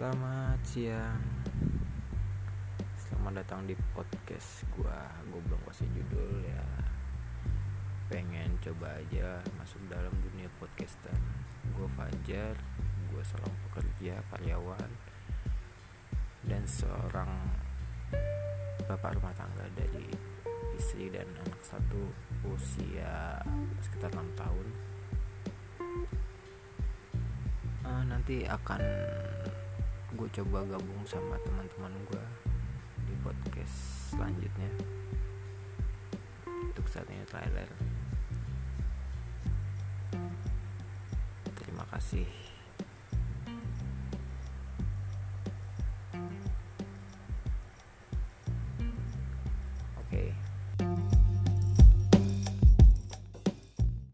Selamat siang. Selamat datang di podcast gua Gue belum kasih judul ya. Pengen coba aja masuk dalam dunia podcastan Gue Fajar Gue seorang pekerja karyawan Dan seorang Bapak rumah tangga dari istri dan anak satu usia sekitar 6 tahun. Uh, nanti akan gue coba gabung sama teman-teman gue di podcast selanjutnya. Untuk saat ini trailer. Terima kasih